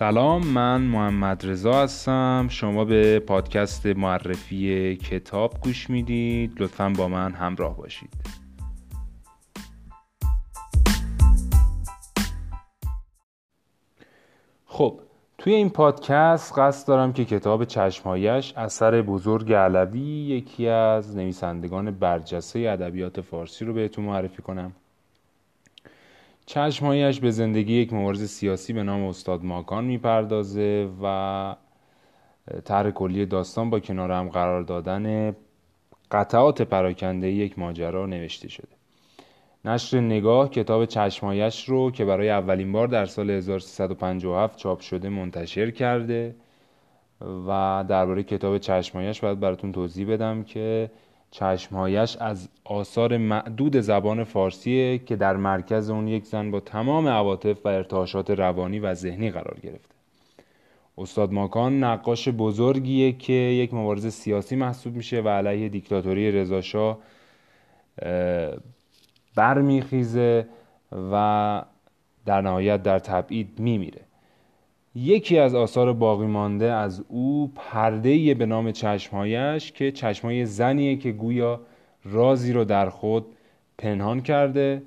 سلام من محمد رضا هستم. شما به پادکست معرفی کتاب گوش می‌دید. لطفا با من همراه باشید. خب توی این پادکست قصد دارم که کتاب چشمهایش اثر بزرگ علوی یکی از نویسندگان برجسته ادبیات فارسی رو بهتون معرفی کنم. چشمهایش به زندگی یک مبارز سیاسی به نام استاد ماکان می‌پردازه و طرح کلی داستان با کنار هم قرار دادن قطعات پراکنده یک ماجرا نوشته شده. نشر نگاه کتاب چشمایش رو که برای اولین بار در سال 1357 چاپ شده منتشر کرده و درباره کتاب چشمایش باید براتون توضیح بدم که چشمهایش از آثار معدود زبان فارسیه که در مرکز اون یک زن با تمام عواطف و ارتعاشات روانی و ذهنی قرار گرفته. استاد ماکان نقاش بزرگیه که یک مبارز سیاسی محسوب میشه و علیه دیکتاتوری رضاشاه برمیخیزه و در نهایت در تبعید میمیره. یکی از آثار باقی مانده از او پرده به نام چشمهایش که چشمهای زنیه که گویا رازی رو در خود پنهان کرده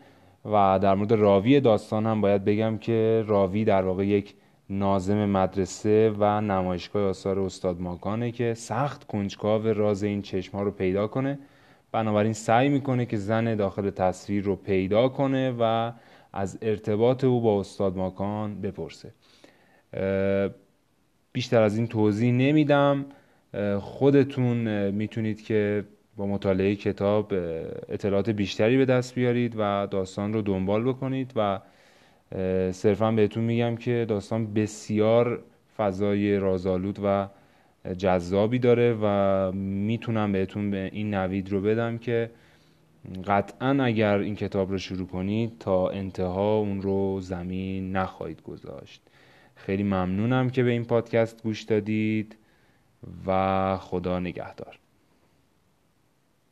و در مورد راوی داستان هم باید بگم که راوی در واقع یک نازم مدرسه و نمایشگاه آثار استاد ماکانه که سخت کنجکاو راز این چشم ها رو پیدا کنه. بنابراین سعی می‌کنه که زن داخل تصویر رو پیدا کنه و از ارتباط او با استاد ماکان بپرسه. بیشتر از این توضیح نمیدم. خودتون می‌تونید که با مطالعه کتاب اطلاعات بیشتری به دست بیارید و داستان رو دنبال بکنید و صرفا بهتون میگم که داستان بسیار فضای رازآلود و جذابی داره و می‌تونم بهتون به این نوید رو بدم که قطعا اگر این کتاب رو شروع کنید تا انتها اون رو زمین نخواهید گذاشت. خیلی ممنونم که به این پادکست گوش دادید و خدا نگهدار.